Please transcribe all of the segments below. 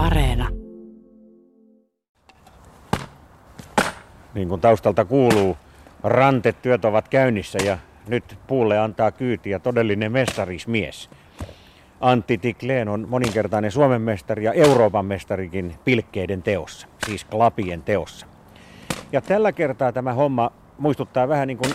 Areena. Niin kuin taustalta kuuluu, rantetyöt ovat käynnissä ja nyt puulle antaa kyytiä todellinen mestarismies. Antti Tikleen on moninkertainen Suomen mestari ja Euroopan mestarikin pilkkeiden teossa, siis klapien teossa. Ja tällä kertaa tämä homma muistuttaa vähän niin kuin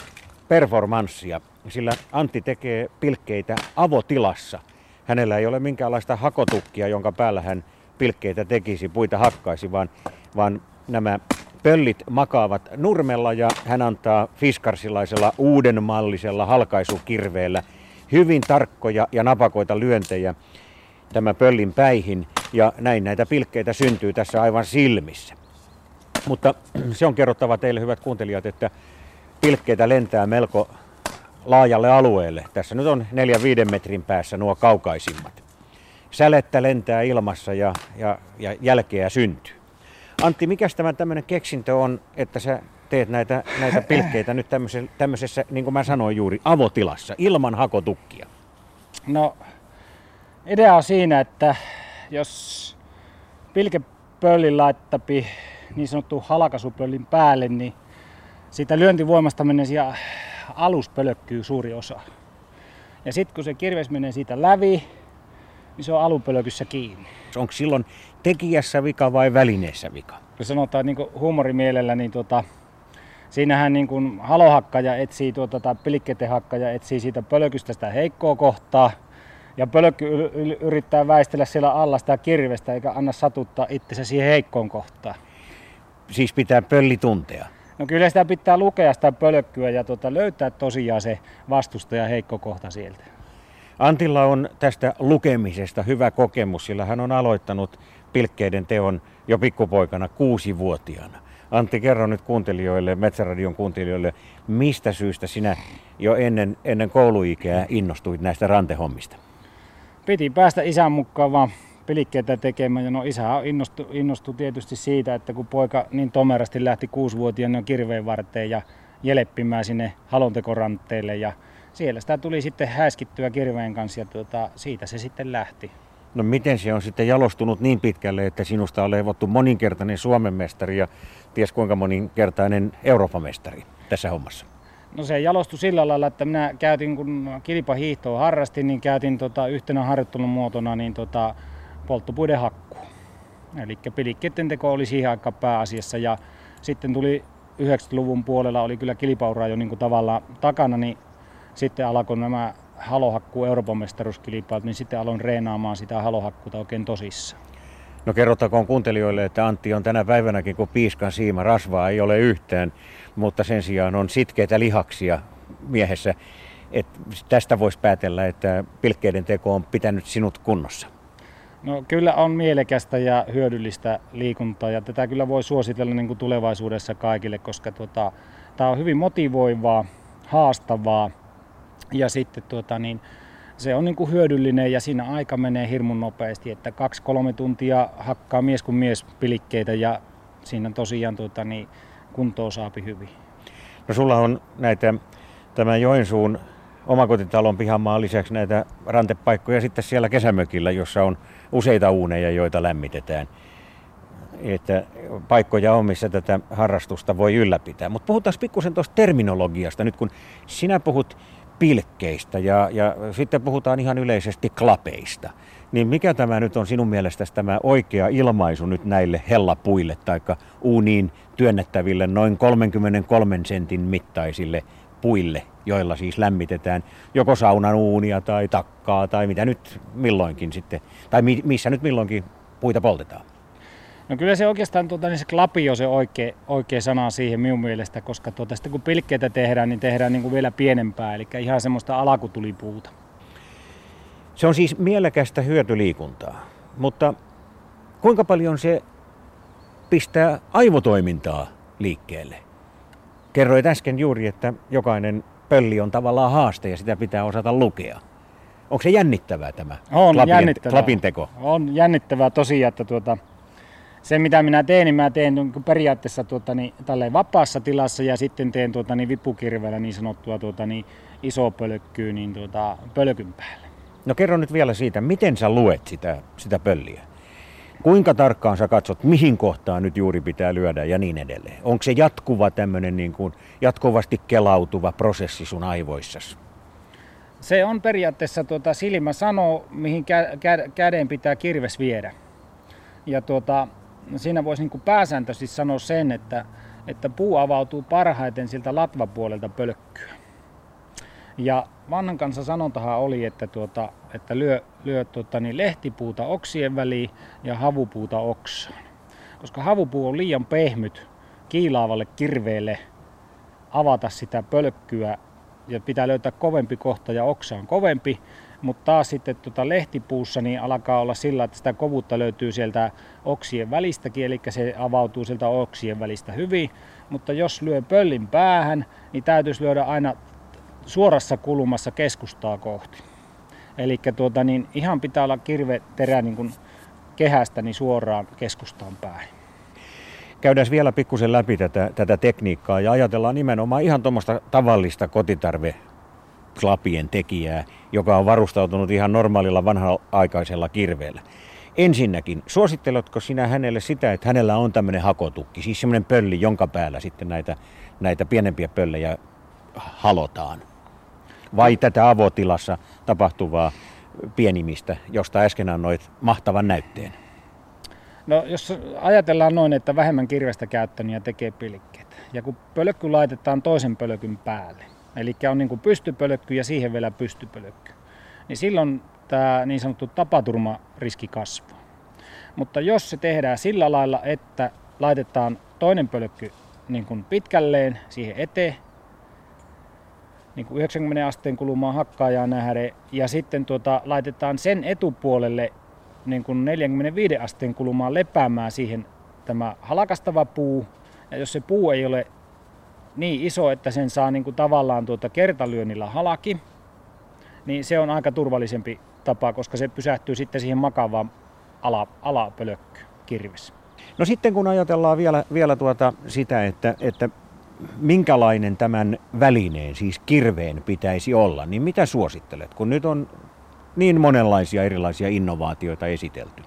performanssia, sillä Antti tekee pilkkeitä avotilassa. Hänellä ei ole minkäänlaista hakotukkia, jonka päällä hän pilkkeitä tekisi, puita hakkaisi, vaan, vaan nämä pöllit makaavat nurmella ja hän antaa fiskarsilaisella uudenmallisella halkaisukirveellä hyvin tarkkoja ja napakoita lyöntejä tämä pöllin päihin ja näin näitä pilkkeitä syntyy tässä aivan silmissä. Mutta se on kerrottava teille hyvät kuuntelijat, että pilkkeitä lentää melko laajalle alueelle. Tässä nyt on 4-5 metrin päässä nuo kaukaisimmat. Sälettä lentää ilmassa ja, ja, ja jälkeä syntyy. Antti, mikä tämä tämmöinen keksintö on, että sä teet näitä, näitä pilkkeitä nyt tämmöisessä, tämmöisessä, niin kuin mä sanoin juuri, avotilassa, ilman hakotukkia? No, idea on siinä, että jos pilkepöllin laittapi niin sanottu halkaisupöllin päälle, niin siitä lyöntivoimasta menee siellä alus pölkkyy suuri osa. Ja sitten kun se kirves menee siitä lävi, niin se on alupölkyssä kiinni. Onko silloin tekijässä vika vai välineessä vika? Kun sanotaan niin huumorimielellä, niin tota, siinähän niin kuin halohakkaja etsii, tuota, tai pilkketehakkaja etsii siitä pölkystä sitä heikkoa kohtaa, ja pölkky yrittää väistellä siellä alla sitä kirvestä, eikä anna satuttaa itsensä siihen heikkoon kohtaan. Siis pitää pölli tuntea? No kyllä sitä pitää lukea sitä pölkkyä ja tuota, löytää tosiaan se vastustaja heikko kohta sieltä. Antilla on tästä lukemisesta hyvä kokemus, sillä hän on aloittanut pilkkeiden teon jo pikkupoikana kuusi-vuotiaana. Antti, kerro nyt kuuntelijoille, Metsäradion kuuntelijoille, mistä syystä sinä jo ennen, ennen kouluikää innostuit näistä rantehommista? Piti päästä isän mukaan vaan pilikkeitä tekemään. Ja no isä innostui, innostui tietysti siitä, että kun poika niin tomerasti lähti kuusivuotiaana kirveen varteen ja jeleppimään sinne halontekorantteille ja siellä sitä tuli sitten häskittyä kirveen kanssa ja tuota, siitä se sitten lähti. No miten se on sitten jalostunut niin pitkälle, että sinusta on leivottu moninkertainen Suomen mestari ja ties kuinka moninkertainen Euroopan mestari tässä hommassa? No se jalostui sillä lailla, että minä käytin, kun kilpahiihtoa harrastin, niin käytin tota, yhtenä harjoittelun muotona niin tota, polttopuiden hakku. Eli pilikkeiden teko oli siihen aikaan pääasiassa ja sitten tuli 90-luvun puolella oli kyllä kilpaura jo niin kuin tavallaan takana, niin sitten alkoi nämä halohakku Euroopan mestaruuskilpailut, niin sitten aloin reenaamaan sitä halohakkuuta oikein tosissa. No kerrottakoon kuuntelijoille, että Antti on tänä päivänäkin kuin piiskan siima, rasvaa ei ole yhtään, mutta sen sijaan on sitkeitä lihaksia miehessä. Et tästä voisi päätellä, että pilkkeiden teko on pitänyt sinut kunnossa. No kyllä on mielekästä ja hyödyllistä liikuntaa ja tätä kyllä voi suositella niin kuin tulevaisuudessa kaikille, koska tuota, tämä on hyvin motivoivaa, haastavaa ja sitten tuota, niin, se on niin kuin hyödyllinen ja siinä aika menee hirmun nopeasti, että kaksi-kolme tuntia hakkaa mies kuin mies pilikkeitä ja siinä tosiaan tuota, niin, kuntoa saapi hyvin. No sulla on näitä tämän Joensuun omakotitalon pihamaan lisäksi näitä rantepaikkoja sitten siellä kesämökillä, jossa on useita uuneja, joita lämmitetään. Että paikkoja on, missä tätä harrastusta voi ylläpitää. Mutta puhutaan pikkusen tuosta terminologiasta. Nyt kun sinä puhut pilkkeistä ja, ja sitten puhutaan ihan yleisesti klapeista, niin mikä tämä nyt on sinun mielestäsi tämä oikea ilmaisu nyt näille hellapuille tai uuniin työnnettäville noin 33 sentin mittaisille puille, joilla siis lämmitetään joko saunan uunia tai takkaa tai mitä nyt milloinkin sitten, tai mi, missä nyt milloinkin puita poltetaan? No kyllä se oikeastaan tuota, niin se klapi on se oikea, oikea sana siihen minun mielestä, koska tuota, sitten kun pilkkeitä tehdään, niin tehdään niin kuin vielä pienempää, eli ihan semmoista alakutulipuuta. Se on siis mielekästä hyötyliikuntaa, mutta kuinka paljon se pistää aivotoimintaa liikkeelle? Kerroit äsken juuri, että jokainen pölli on tavallaan haaste ja sitä pitää osata lukea. Onko se jännittävää tämä on klapin, jännittävää. klapin teko? On jännittävää tosiaan, että tuota, se mitä minä teen, niin mä teen niin periaatteessa tuota, niin, vapaassa tilassa ja sitten teen tuota, niin vipukirveellä niin sanottua tuota, niin, iso pölkkyä niin, tuota, pölkyn päälle. No kerro nyt vielä siitä, miten sä luet sitä, sitä pölliä? Kuinka tarkkaan sä katsot, mihin kohtaan nyt juuri pitää lyödä ja niin edelleen? Onko se jatkuva tämmöinen niin kuin jatkuvasti kelautuva prosessi sun aivoissasi? Se on periaatteessa tuota, silmä sanoo, mihin kä- kä- käden pitää kirves viedä. Ja tuota, siinä voisi niin pääsääntöisesti sanoa sen, että, että puu avautuu parhaiten siltä latvapuolelta pölkkyä. Ja vanhan kanssa sanontahan oli, että, tuota, että lyö, lyö tuota, niin lehtipuuta oksien väliin ja havupuuta oksaan. Koska havupuu on liian pehmyt kiilaavalle kirveelle avata sitä pölkkyä ja pitää löytää kovempi kohta ja oksa on kovempi, mutta taas sitten tuota lehtipuussa niin alkaa olla sillä, että sitä kovuutta löytyy sieltä oksien välistäkin, eli se avautuu sieltä oksien välistä hyvin. Mutta jos lyö pöllin päähän, niin täytyisi lyödä aina suorassa kulmassa keskustaa kohti. Eli tuota, niin ihan pitää olla kirveterä niin kuin kehästä niin suoraan keskustaan päin. Käydään vielä pikkusen läpi tätä, tätä tekniikkaa ja ajatellaan nimenomaan ihan tuommoista tavallista kotitarve klapien tekijää, joka on varustautunut ihan normaalilla vanha-aikaisella kirveellä. Ensinnäkin, suositteletko sinä hänelle sitä, että hänellä on tämmöinen hakotukki, siis semmoinen pölli, jonka päällä sitten näitä, näitä pienempiä pöllejä halotaan? Vai tätä avotilassa tapahtuvaa pienimistä, josta äsken annoit mahtavan näytteen? No jos ajatellaan noin, että vähemmän kirvestä käyttäniä tekee pilikkeet. Ja kun pölkky laitetaan toisen pölkyn päälle, eli on niin kuin pystypölkky ja siihen vielä pystypölkky, niin silloin tämä niin sanottu tapaturmariski kasvaa. Mutta jos se tehdään sillä lailla, että laitetaan toinen pölkky niin kuin pitkälleen siihen eteen, niin kuin 90 asteen kulumaan hakkaajaa nähden, ja sitten tuota, laitetaan sen etupuolelle niin kuin 45 asteen kulumaan lepäämään siihen tämä halakastava puu, ja jos se puu ei ole niin iso, että sen saa niin kuin tavallaan tuota kertalyönnillä halaki, niin se on aika turvallisempi tapa, koska se pysähtyy sitten siihen makavaan ala, alapölökky kirves. No sitten kun ajatellaan vielä, vielä tuota sitä, että, että minkälainen tämän välineen, siis kirveen, pitäisi olla, niin mitä suosittelet, kun nyt on niin monenlaisia erilaisia innovaatioita esitelty?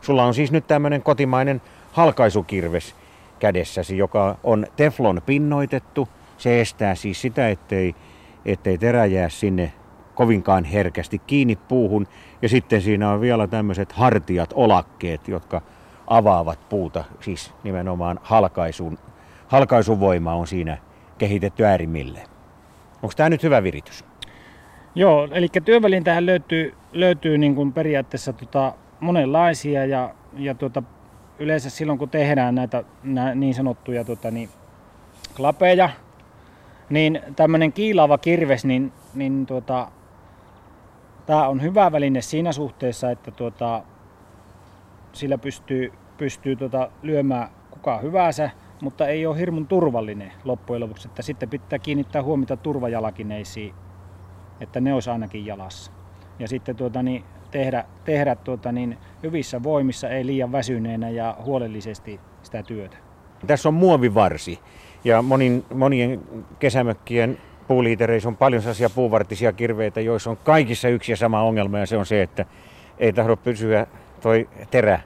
Sulla on siis nyt tämmöinen kotimainen halkaisukirves kädessäsi, joka on teflon pinnoitettu. Se estää siis sitä, ettei, ettei terä jää sinne kovinkaan herkästi kiinni puuhun. Ja sitten siinä on vielä tämmöiset hartiat, olakkeet, jotka avaavat puuta, siis nimenomaan halkaisun, halkaisuvoima on siinä kehitetty äärimmilleen. Onko tämä nyt hyvä viritys? Joo, eli työvälin tähän löytyy, löytyy niin kuin periaatteessa tota monenlaisia ja, ja tota, yleensä silloin kun tehdään näitä nää niin sanottuja tota, niin, klapeja, niin tämmöinen kiilaava kirves, niin, niin tuota, tämä on hyvä väline siinä suhteessa, että tuota, sillä pystyy, pystyy tuota, lyömään kuka hyvänsä, mutta ei ole hirmun turvallinen loppujen lopuksi. Että sitten pitää kiinnittää huomiota turvajalakineisiin, että ne olisi ainakin jalassa. Ja sitten tuota, niin tehdä, tehdä tuota, niin hyvissä voimissa, ei liian väsyneenä ja huolellisesti sitä työtä. Tässä on muovivarsi ja monin, monien kesämökkien puuliitereissä on paljon sellaisia puuvartisia kirveitä, joissa on kaikissa yksi ja sama ongelma ja se on se, että ei tahdo pysyä toi terä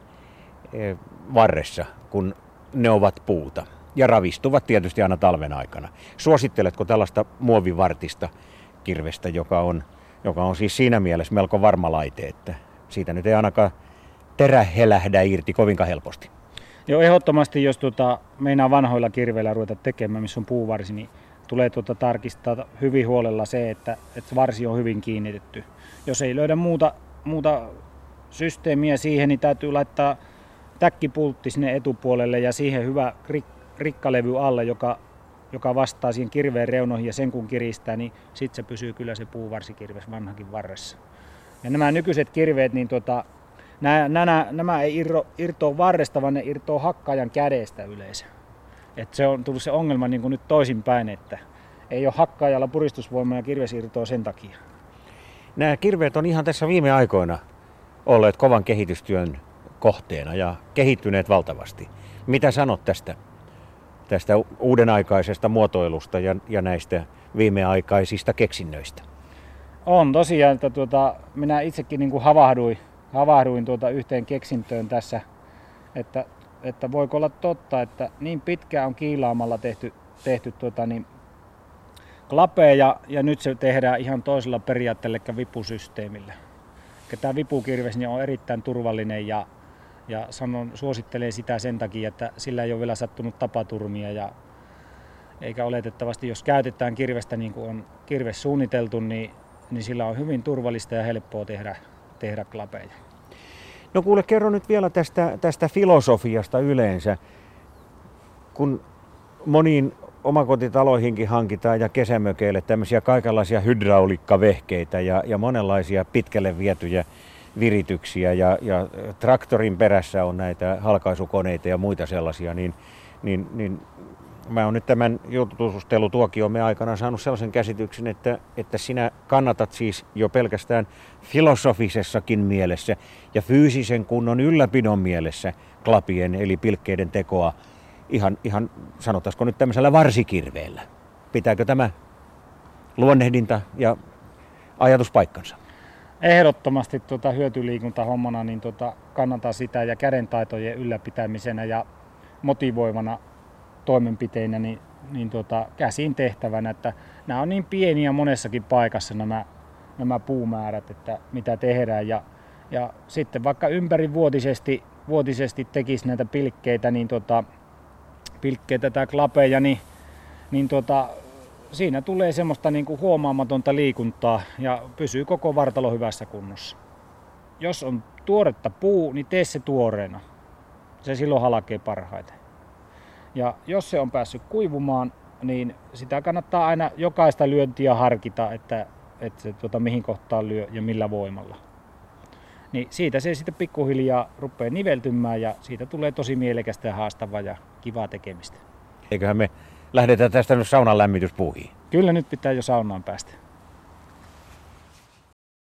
eh, varressa, kun ne ovat puuta ja ravistuvat tietysti aina talven aikana. Suositteletko tällaista muovivartista kirvestä, joka on, joka on siis siinä mielessä melko varma laite, että siitä nyt ei ainakaan terä helähdä irti kovinkaan helposti? Joo, ehdottomasti jos tuota, meinaa vanhoilla kirveillä ruveta tekemään, missä on puuvarsi, niin tulee tuota tarkistaa hyvin huolella se, että, että varsi on hyvin kiinnitetty. Jos ei löydä muuta, muuta systeemiä siihen, niin täytyy laittaa täkkipultti sinne etupuolelle ja siihen hyvä rik- rikkalevy alle, joka, joka vastaa siihen kirveen reunoihin ja sen kun kiristää, niin sitten se pysyy kyllä se puuvarsikirves vanhakin varressa. Ja nämä nykyiset kirveet, niin tota, nämä, nämä, nämä ei irro, irtoa varresta, vaan ne irtoa hakkaajan kädestä yleensä. Et se on tullut se ongelma niin kuin nyt toisinpäin, että ei ole hakkaajalla puristusvoimaa ja kirves irtoaa sen takia. Nämä kirveet on ihan tässä viime aikoina olleet kovan kehitystyön kohteena ja kehittyneet valtavasti. Mitä sanot tästä, tästä uudenaikaisesta muotoilusta ja, ja näistä viimeaikaisista keksinnöistä? On tosiaan, että tuota, minä itsekin niin kuin havahduin, havahduin tuota yhteen keksintöön tässä, että, että voiko olla totta, että niin pitkään on kiilaamalla tehty, tehty tuota, niin klapeja ja nyt se tehdään ihan toisella periaatteella, eli vipusysteemillä. Tämä vipukirves niin on erittäin turvallinen ja, ja sanon, suosittelen sitä sen takia, että sillä ei ole vielä sattunut tapaturmia ja eikä oletettavasti, jos käytetään kirvestä niin kuin on kirves suunniteltu, niin, niin sillä on hyvin turvallista ja helppoa tehdä, tehdä klapeja. No kuule, kerro nyt vielä tästä, tästä filosofiasta yleensä. Kun moniin omakotitaloihinkin hankitaan ja kesämökeille tämmöisiä kaikenlaisia hydrauliikkavehkeitä ja, ja monenlaisia pitkälle vietyjä virityksiä ja, ja traktorin perässä on näitä halkaisukoneita ja muita sellaisia, niin, niin, niin mä oon nyt tämän jututustelutuokiomme aikana saanut sellaisen käsityksen, että, että sinä kannatat siis jo pelkästään filosofisessakin mielessä ja fyysisen kunnon ylläpidon mielessä klapien eli pilkkeiden tekoa ihan, ihan sanotaanko nyt tämmöisellä varsikirveellä. Pitääkö tämä luonnehdinta ja ajatus paikkansa? Ehdottomasti tuota hommana niin tuota, kannattaa sitä ja kädentaitojen ylläpitämisenä ja motivoivana toimenpiteinä niin, niin tuota, käsin tehtävänä, että nämä on niin pieniä monessakin paikassa nämä, nämä puumäärät, että mitä tehdään. Ja, ja sitten vaikka ympärivuotisesti vuotisesti tekisi näitä pilkkeitä, niin tuota, pilkkeitä tai klapeja, niin, niin tuota, siinä tulee semmoista niin kuin huomaamatonta liikuntaa ja pysyy koko vartalo hyvässä kunnossa. Jos on tuoretta puu, niin tee se tuoreena. Se silloin halkee parhaiten. Ja jos se on päässyt kuivumaan, niin sitä kannattaa aina jokaista lyöntiä harkita, että, että se, tuota, mihin kohtaan lyö ja millä voimalla. Niin siitä se sitten pikkuhiljaa rupeaa niveltymään ja siitä tulee tosi mielekästä ja haastavaa ja kivaa tekemistä. Eiköhän me lähdetään tästä nyt saunan lämmityspuuhiin. Kyllä nyt pitää jo saunaan päästä.